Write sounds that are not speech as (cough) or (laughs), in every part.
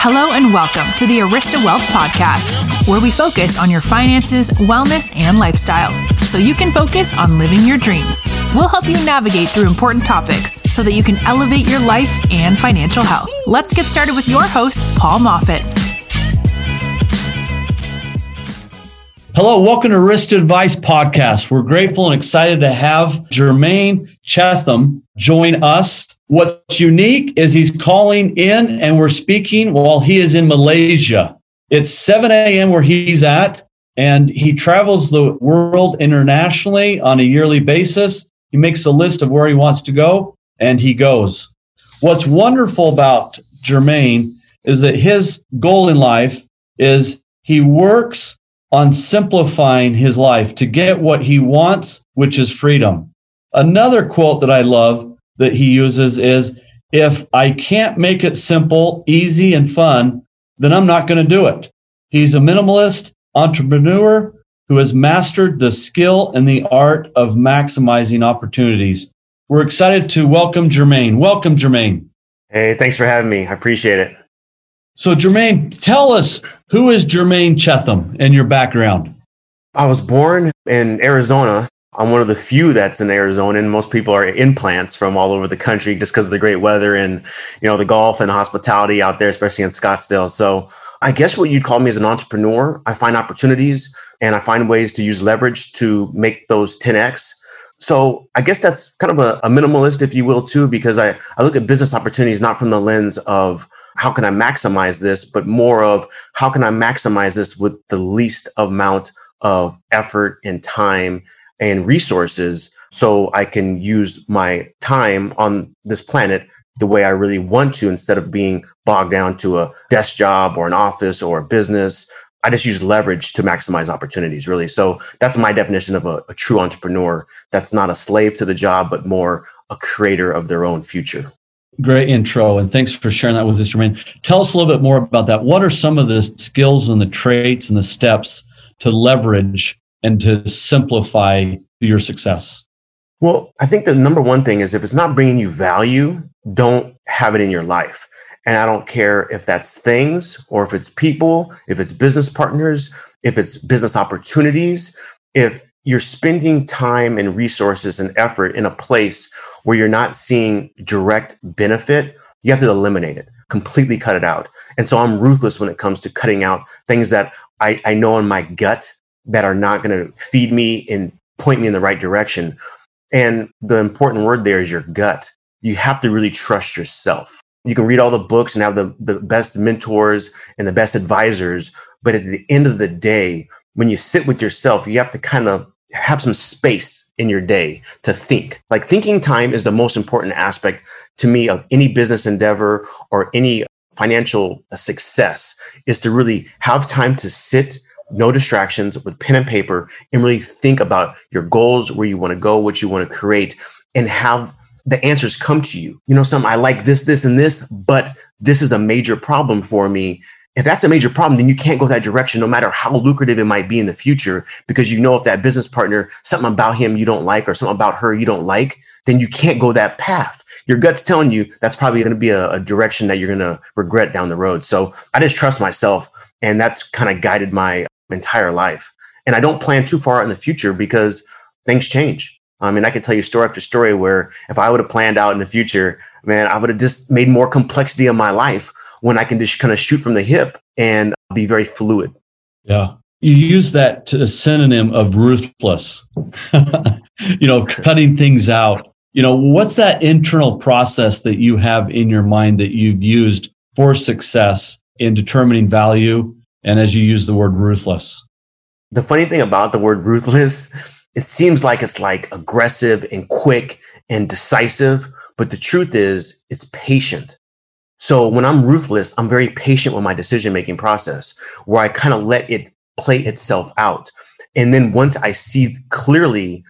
Hello and welcome to the Arista Wealth Podcast, where we focus on your finances, wellness, and lifestyle so you can focus on living your dreams. We'll help you navigate through important topics so that you can elevate your life and financial health. Let's get started with your host, Paul Moffat. Hello, welcome to Arista Advice Podcast. We're grateful and excited to have Jermaine Chatham join us. What's unique is he's calling in and we're speaking while he is in Malaysia. It's 7 a.m. where he's at, and he travels the world internationally on a yearly basis. He makes a list of where he wants to go and he goes. What's wonderful about Jermaine is that his goal in life is he works on simplifying his life to get what he wants, which is freedom. Another quote that I love that he uses is if I can't make it simple, easy, and fun, then I'm not going to do it. He's a minimalist entrepreneur who has mastered the skill and the art of maximizing opportunities. We're excited to welcome Jermaine. Welcome, Jermaine. Hey, thanks for having me. I appreciate it. So, Jermaine, tell us who is Jermaine Chatham and your background? I was born in Arizona. I'm one of the few that's in Arizona, and most people are implants from all over the country just because of the great weather and you know the golf and hospitality out there, especially in Scottsdale. So, I guess what you'd call me as an entrepreneur. I find opportunities and I find ways to use leverage to make those 10x. So I guess that's kind of a, a minimalist, if you will, too, because I, I look at business opportunities not from the lens of how can I maximize this, but more of how can I maximize this with the least amount of effort and time and resources so I can use my time on this planet the way I really want to instead of being bogged down to a desk job or an office or a business. I just use leverage to maximize opportunities, really. So that's my definition of a, a true entrepreneur that's not a slave to the job, but more a creator of their own future. Great intro, and thanks for sharing that with us, Jermaine. Tell us a little bit more about that. What are some of the skills and the traits and the steps to leverage and to simplify your success? Well, I think the number one thing is if it's not bringing you value, don't have it in your life. And I don't care if that's things or if it's people, if it's business partners, if it's business opportunities, if you're spending time and resources and effort in a place where you're not seeing direct benefit, you have to eliminate it, completely cut it out. And so I'm ruthless when it comes to cutting out things that I, I know in my gut that are not going to feed me and point me in the right direction. And the important word there is your gut. You have to really trust yourself. You can read all the books and have the, the best mentors and the best advisors. But at the end of the day, when you sit with yourself, you have to kind of have some space in your day to think. Like thinking time is the most important aspect to me of any business endeavor or any financial success is to really have time to sit no distractions with pen and paper and really think about your goals where you want to go what you want to create and have the answers come to you you know some i like this this and this but this is a major problem for me if that's a major problem, then you can't go that direction, no matter how lucrative it might be in the future, because you know if that business partner, something about him you don't like or something about her you don't like, then you can't go that path. Your gut's telling you that's probably going to be a, a direction that you're going to regret down the road. So I just trust myself, and that's kind of guided my entire life. And I don't plan too far in the future because things change. I mean, I can tell you story after story where if I would have planned out in the future, man, I would have just made more complexity of my life when I can just kind of shoot from the hip and be very fluid. Yeah. You use that to a uh, synonym of ruthless, (laughs) you know, cutting things out. You know, what's that internal process that you have in your mind that you've used for success in determining value? And as you use the word ruthless, the funny thing about the word ruthless, it seems like it's like aggressive and quick and decisive. But the truth is, it's patient. So when I'm ruthless, I'm very patient with my decision making process where I kind of let it play itself out. And then once I see clearly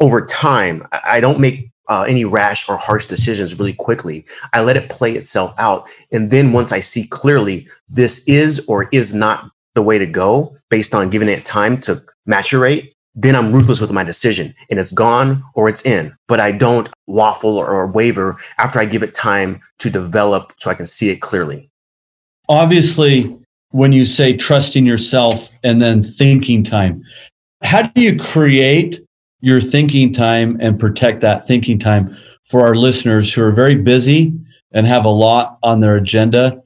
over time, I don't make uh, any rash or harsh decisions really quickly. I let it play itself out. And then once I see clearly this is or is not the way to go based on giving it time to maturate, then I'm ruthless with my decision and it's gone or it's in. But I don't waffle or, or waver after I give it time to develop so I can see it clearly. Obviously, when you say trusting yourself and then thinking time, how do you create your thinking time and protect that thinking time for our listeners who are very busy and have a lot on their agenda?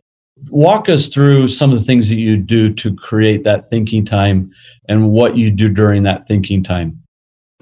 Walk us through some of the things that you do to create that thinking time and what you do during that thinking time.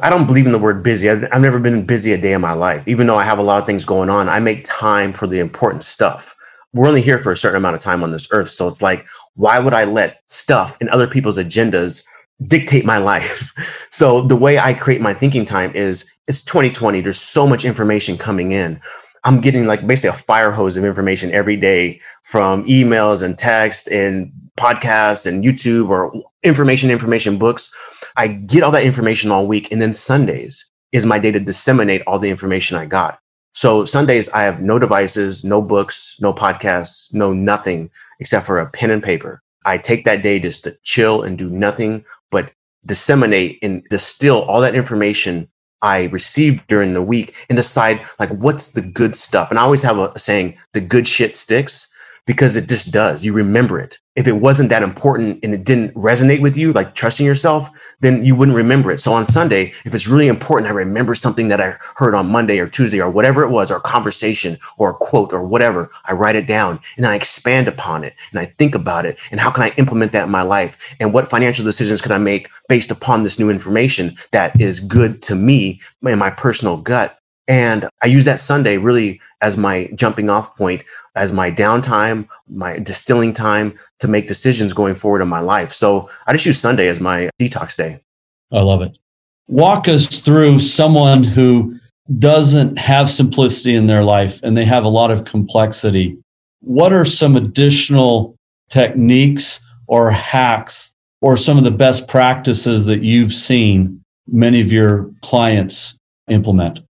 I don't believe in the word busy. I've, never been busy a day in my life. Even though I have a lot of things going on, I make time for the important stuff. We're only here for a certain amount of time on this earth. So it's like, why would I let stuff and other people's agendas dictate my life? (laughs) so the way I create my thinking time is it's 2020. There's so much information coming in. I'm getting like basically a fire hose of information every day from emails and text and podcasts and YouTube or information, information books. I get all that information all week. And then Sundays is my day to disseminate all the information I got. So Sundays, I have no devices, no books, no podcasts, no nothing except for a pen and paper. I take that day just to chill and do nothing disseminate and distill all that information I received during the week and decide like what's the good stuff. And I always have a saying, the good shit sticks because it just does. You remember it. If it wasn't that important and it didn't resonate with you, like trusting yourself, then you wouldn't remember it. So on Sunday, if it's really important, I remember something that I heard on Monday or Tuesday or whatever it was, or conversation or a quote or whatever, I write it down and I expand upon it and I think about it. And how can I implement that in my life? And what financial decisions can I make based upon this new information that is good to me and my personal gut? And I use that Sunday really as my jumping off point, as my downtime, my distilling time to make decisions going forward in my life. So I just use Sunday as my detox day. I love it. Walk us through someone who doesn't have simplicity in their life and they have a lot of complexity. What are some additional techniques or hacks or some of the best practices that you've seen many of your clients implement?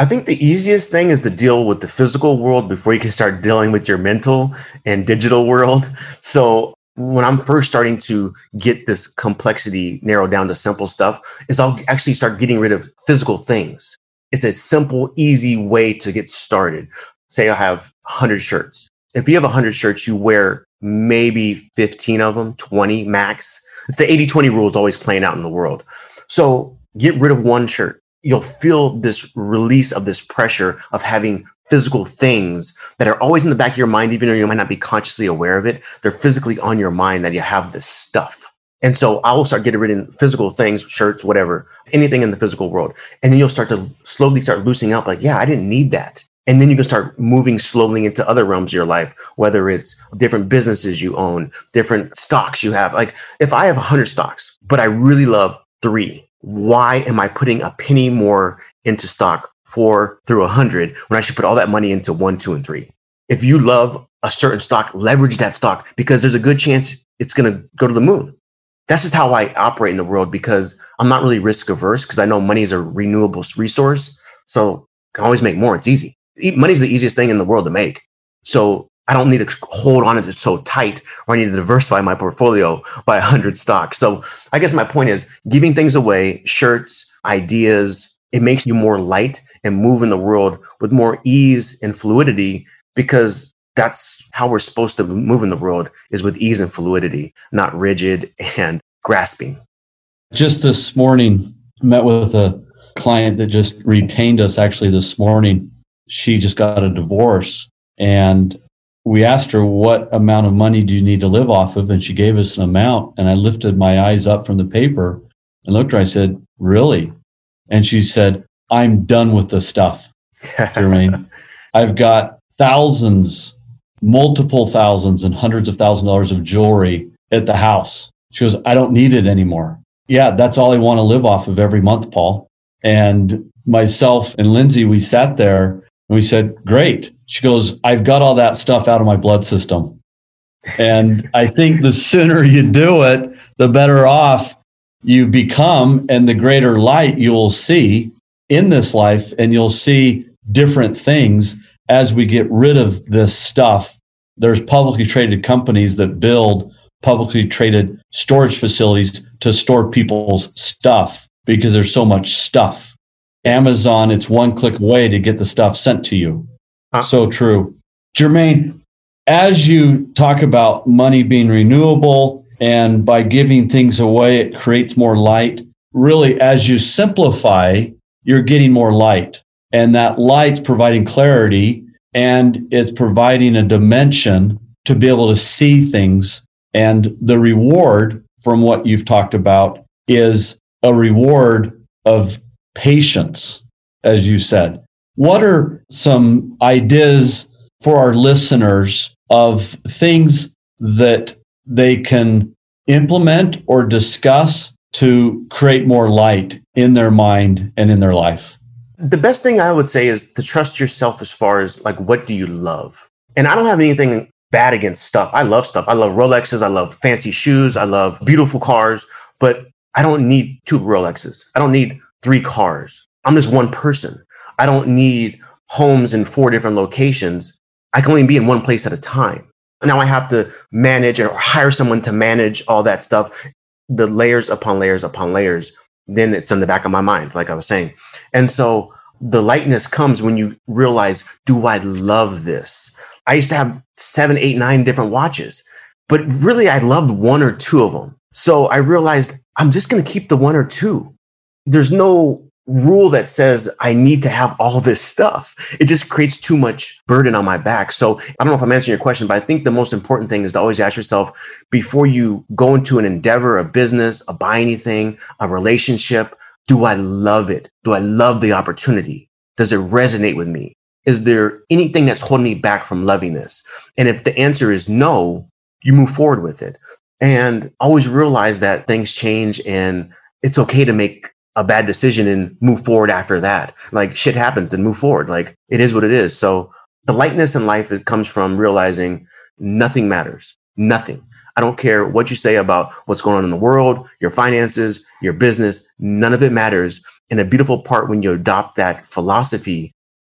I think the easiest thing is to deal with the physical world before you can start dealing with your mental and digital world. So when I'm first starting to get this complexity narrowed down to simple stuff, is I'll actually start getting rid of physical things. It's a simple, easy way to get started. Say I have 100 shirts. If you have 100 shirts, you wear maybe 15 of them, 20 max. It's the 80 20 rule is always playing out in the world. So get rid of one shirt you'll feel this release of this pressure of having physical things that are always in the back of your mind, even though you might not be consciously aware of it. They're physically on your mind that you have this stuff. And so I will start getting rid of physical things, shirts, whatever, anything in the physical world. And then you'll start to slowly start loosening up like, yeah, I didn't need that. And then you can start moving slowly into other realms of your life, whether it's different businesses you own, different stocks you have. Like if I have 100 stocks, but I really love three, why am I putting a penny more into stock four through a hundred when I should put all that money into one, two, and three? If you love a certain stock, leverage that stock because there's a good chance it's going to go to the moon. That's just how I operate in the world because I'm not really risk averse because I know money is a renewable resource. So I can always make more. It's easy. Money is the easiest thing in the world to make. So I don't need to hold on to it so tight or I need to diversify my portfolio by 100 stocks. So I guess my point is giving things away, shirts, ideas, it makes you more light and move in the world with more ease and fluidity because that's how we're supposed to move in the world is with ease and fluidity, not rigid and grasping. Just this morning, met with a client that just retained us actually this morning. She just got a divorce and we asked her what amount of money do you need to live off of? And she gave us an amount. And i lifted my eyes up from the paper and looked at her. I said really? And she said i'm done with the stuff. (laughs) Jermaine. i've got thousands multiple thousands and hundreds of thousands of dollars of jewelry at the house. She goes i don't need it anymore. Yeah that's all i want to live off of every month paul. And myself and lindsay we sat there and we said great she goes, I've got all that stuff out of my blood system. And I think the sooner you do it, the better off you become and the greater light you'll see in this life. And you'll see different things as we get rid of this stuff. There's publicly traded companies that build publicly traded storage facilities to store people's stuff because there's so much stuff. Amazon, it's one click away to get the stuff sent to you. Uh, so true. Jermaine, as you talk about money being renewable and by giving things away, it creates more light. Really, as you simplify, you're getting more light. And that light's providing clarity and it's providing a dimension to be able to see things. And the reward from what you've talked about is a reward of patience, as you said. What are some ideas for our listeners of things that they can implement or discuss to create more light in their mind and in their life? The best thing I would say is to trust yourself as far as like, what do you love? And I don't have anything bad against stuff. I love stuff. I love Rolexes. I love fancy shoes. I love beautiful cars, but I don't need two Rolexes. I don't need three cars. I'm just one person. I don't need homes in four different locations. I can only be in one place at a time. Now I have to manage or hire someone to manage all that stuff, the layers upon layers upon layers. Then it's in the back of my mind, like I was saying. And so the lightness comes when you realize, do I love this? I used to have seven, eight, nine different watches, but really I loved one or two of them. So I realized I'm just going to keep the one or two. There's no rule that says I need to have all this stuff. It just creates too much burden on my back. So I don't know if I'm answering your question, but I think the most important thing is to always ask yourself before you go into an endeavor, a business, a buy anything, a relationship, do I love it? Do I love the opportunity? Does it resonate with me? Is there anything that's holding me back from loving this? And if the answer is no, you move forward with it. And always realize that things change and it's okay to make a bad decision and move forward after that. Like shit happens and move forward. Like it is what it is. So the lightness in life, it comes from realizing nothing matters. Nothing. I don't care what you say about what's going on in the world, your finances, your business. None of it matters. And a beautiful part when you adopt that philosophy,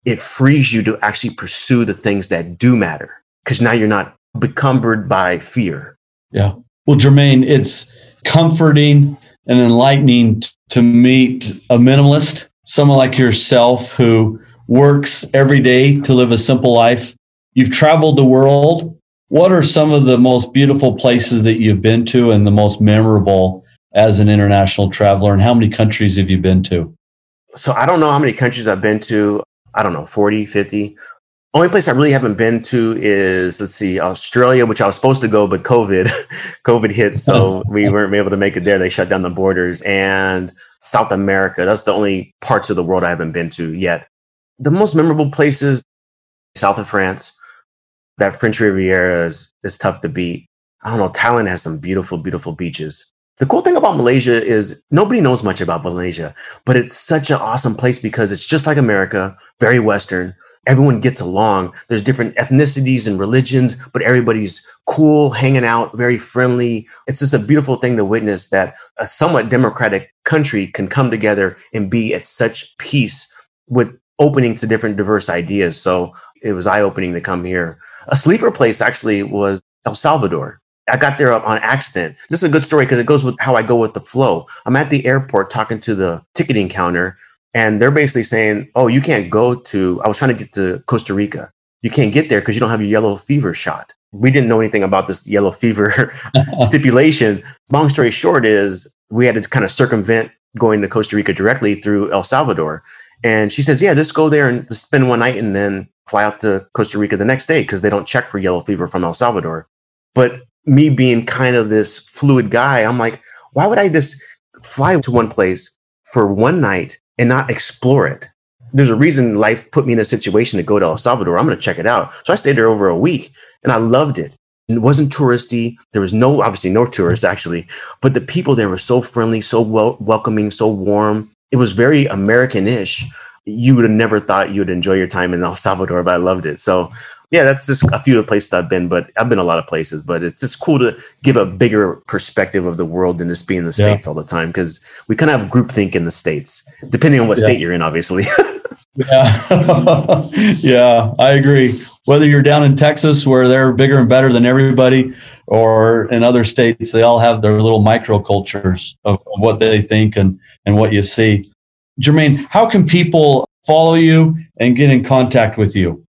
it frees you to actually pursue the things that do matter because now you're not encumbered by fear. Yeah. Well, Jermaine, it's comforting and enlightening to meet a minimalist, someone like yourself who works every day to live a simple life. You've traveled the world. What are some of the most beautiful places that you've been to and the most memorable as an international traveler? And how many countries have you been to? So I don't know how many countries I've been to. I don't know, 40, 50. Only place I really haven't been to is let's see, Australia, which I was supposed to go, but COVID, (laughs) COVID hit, so oh. we weren't able to make it there. They shut down the borders, and South America. That's the only parts of the world I haven't been to yet. The most memorable places, south of France. That French Riviera is is tough to beat. I don't know. Thailand has some beautiful, beautiful beaches. The cool thing about Malaysia is nobody knows much about Malaysia, but it's such an awesome place because it's just like America, very Western everyone gets along. There's different ethnicities and religions, but everybody's cool, hanging out, very friendly. It's just a beautiful thing to witness that a somewhat democratic country can come together and be at such peace with opening to different diverse ideas. So it was eye opening to come here. A sleeper place actually was El Salvador. I got there on accident. This is a good story because it goes with how I go with the flow. I'm at the airport talking to the ticketing counter and they're basically saying, "Oh, you can't go to." I was trying to get to Costa Rica. You can't get there because you don't have your yellow fever shot. We didn't know anything about this yellow fever (laughs) (laughs) stipulation. Long story short is we had to kind of circumvent going to Costa Rica directly through El Salvador. And she says, "Yeah, just go there and spend one night and then fly out to Costa Rica the next day because they don't check for yellow fever from El Salvador." But me being kind of this fluid guy, I'm like, why would I just fly to one place for one night and not explore it. There's a reason life put me in a situation to go to El Salvador. I'm going to check it out. So I stayed there over a week and I loved it. It wasn't touristy. There was no, obviously, no tourists actually, but the people there were so friendly, so wel- welcoming, so warm. It was very American ish. You would have never thought you would enjoy your time in El Salvador, but I loved it. So yeah, that's just a few of the places I've been, but I've been a lot of places. But it's just cool to give a bigger perspective of the world than just being in the yeah. states all the time because we kind of have groupthink in the states, depending on what yeah. state you're in, obviously. (laughs) yeah, (laughs) yeah, I agree. Whether you're down in Texas where they're bigger and better than everybody, or in other states, they all have their little microcultures of, of what they think and and what you see. Jermaine, how can people follow you and get in contact with you?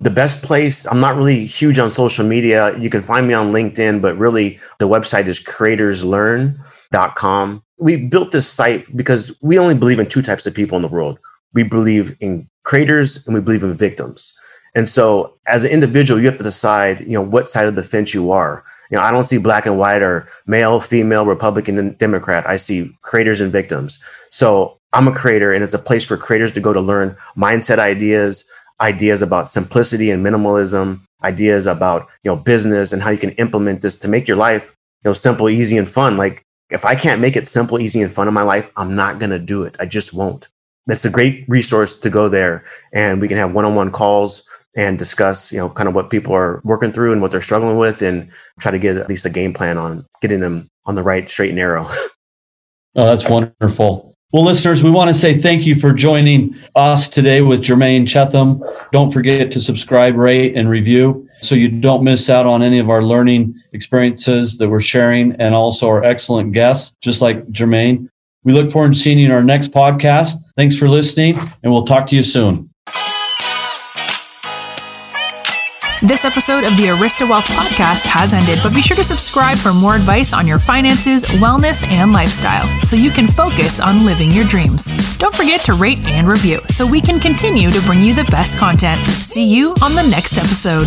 The best place, I'm not really huge on social media. You can find me on LinkedIn, but really the website is creatorslearn.com. We built this site because we only believe in two types of people in the world. We believe in creators and we believe in victims. And so as an individual, you have to decide, you know, what side of the fence you are. You know, I don't see black and white or male, female, Republican, and Democrat. I see creators and victims. So I'm a creator and it's a place for creators to go to learn mindset ideas, ideas about simplicity and minimalism, ideas about, you know, business and how you can implement this to make your life, you know, simple, easy, and fun. Like if I can't make it simple, easy, and fun in my life, I'm not going to do it. I just won't. That's a great resource to go there and we can have one-on-one calls and discuss, you know, kind of what people are working through and what they're struggling with and try to get at least a game plan on getting them on the right straight and narrow. (laughs) oh, that's wonderful. Well, listeners, we want to say thank you for joining us today with Jermaine Chatham. Don't forget to subscribe, rate, and review so you don't miss out on any of our learning experiences that we're sharing and also our excellent guests, just like Jermaine. We look forward to seeing you in our next podcast. Thanks for listening, and we'll talk to you soon. This episode of the Arista Wealth podcast has ended, but be sure to subscribe for more advice on your finances, wellness, and lifestyle so you can focus on living your dreams. Don't forget to rate and review so we can continue to bring you the best content. See you on the next episode.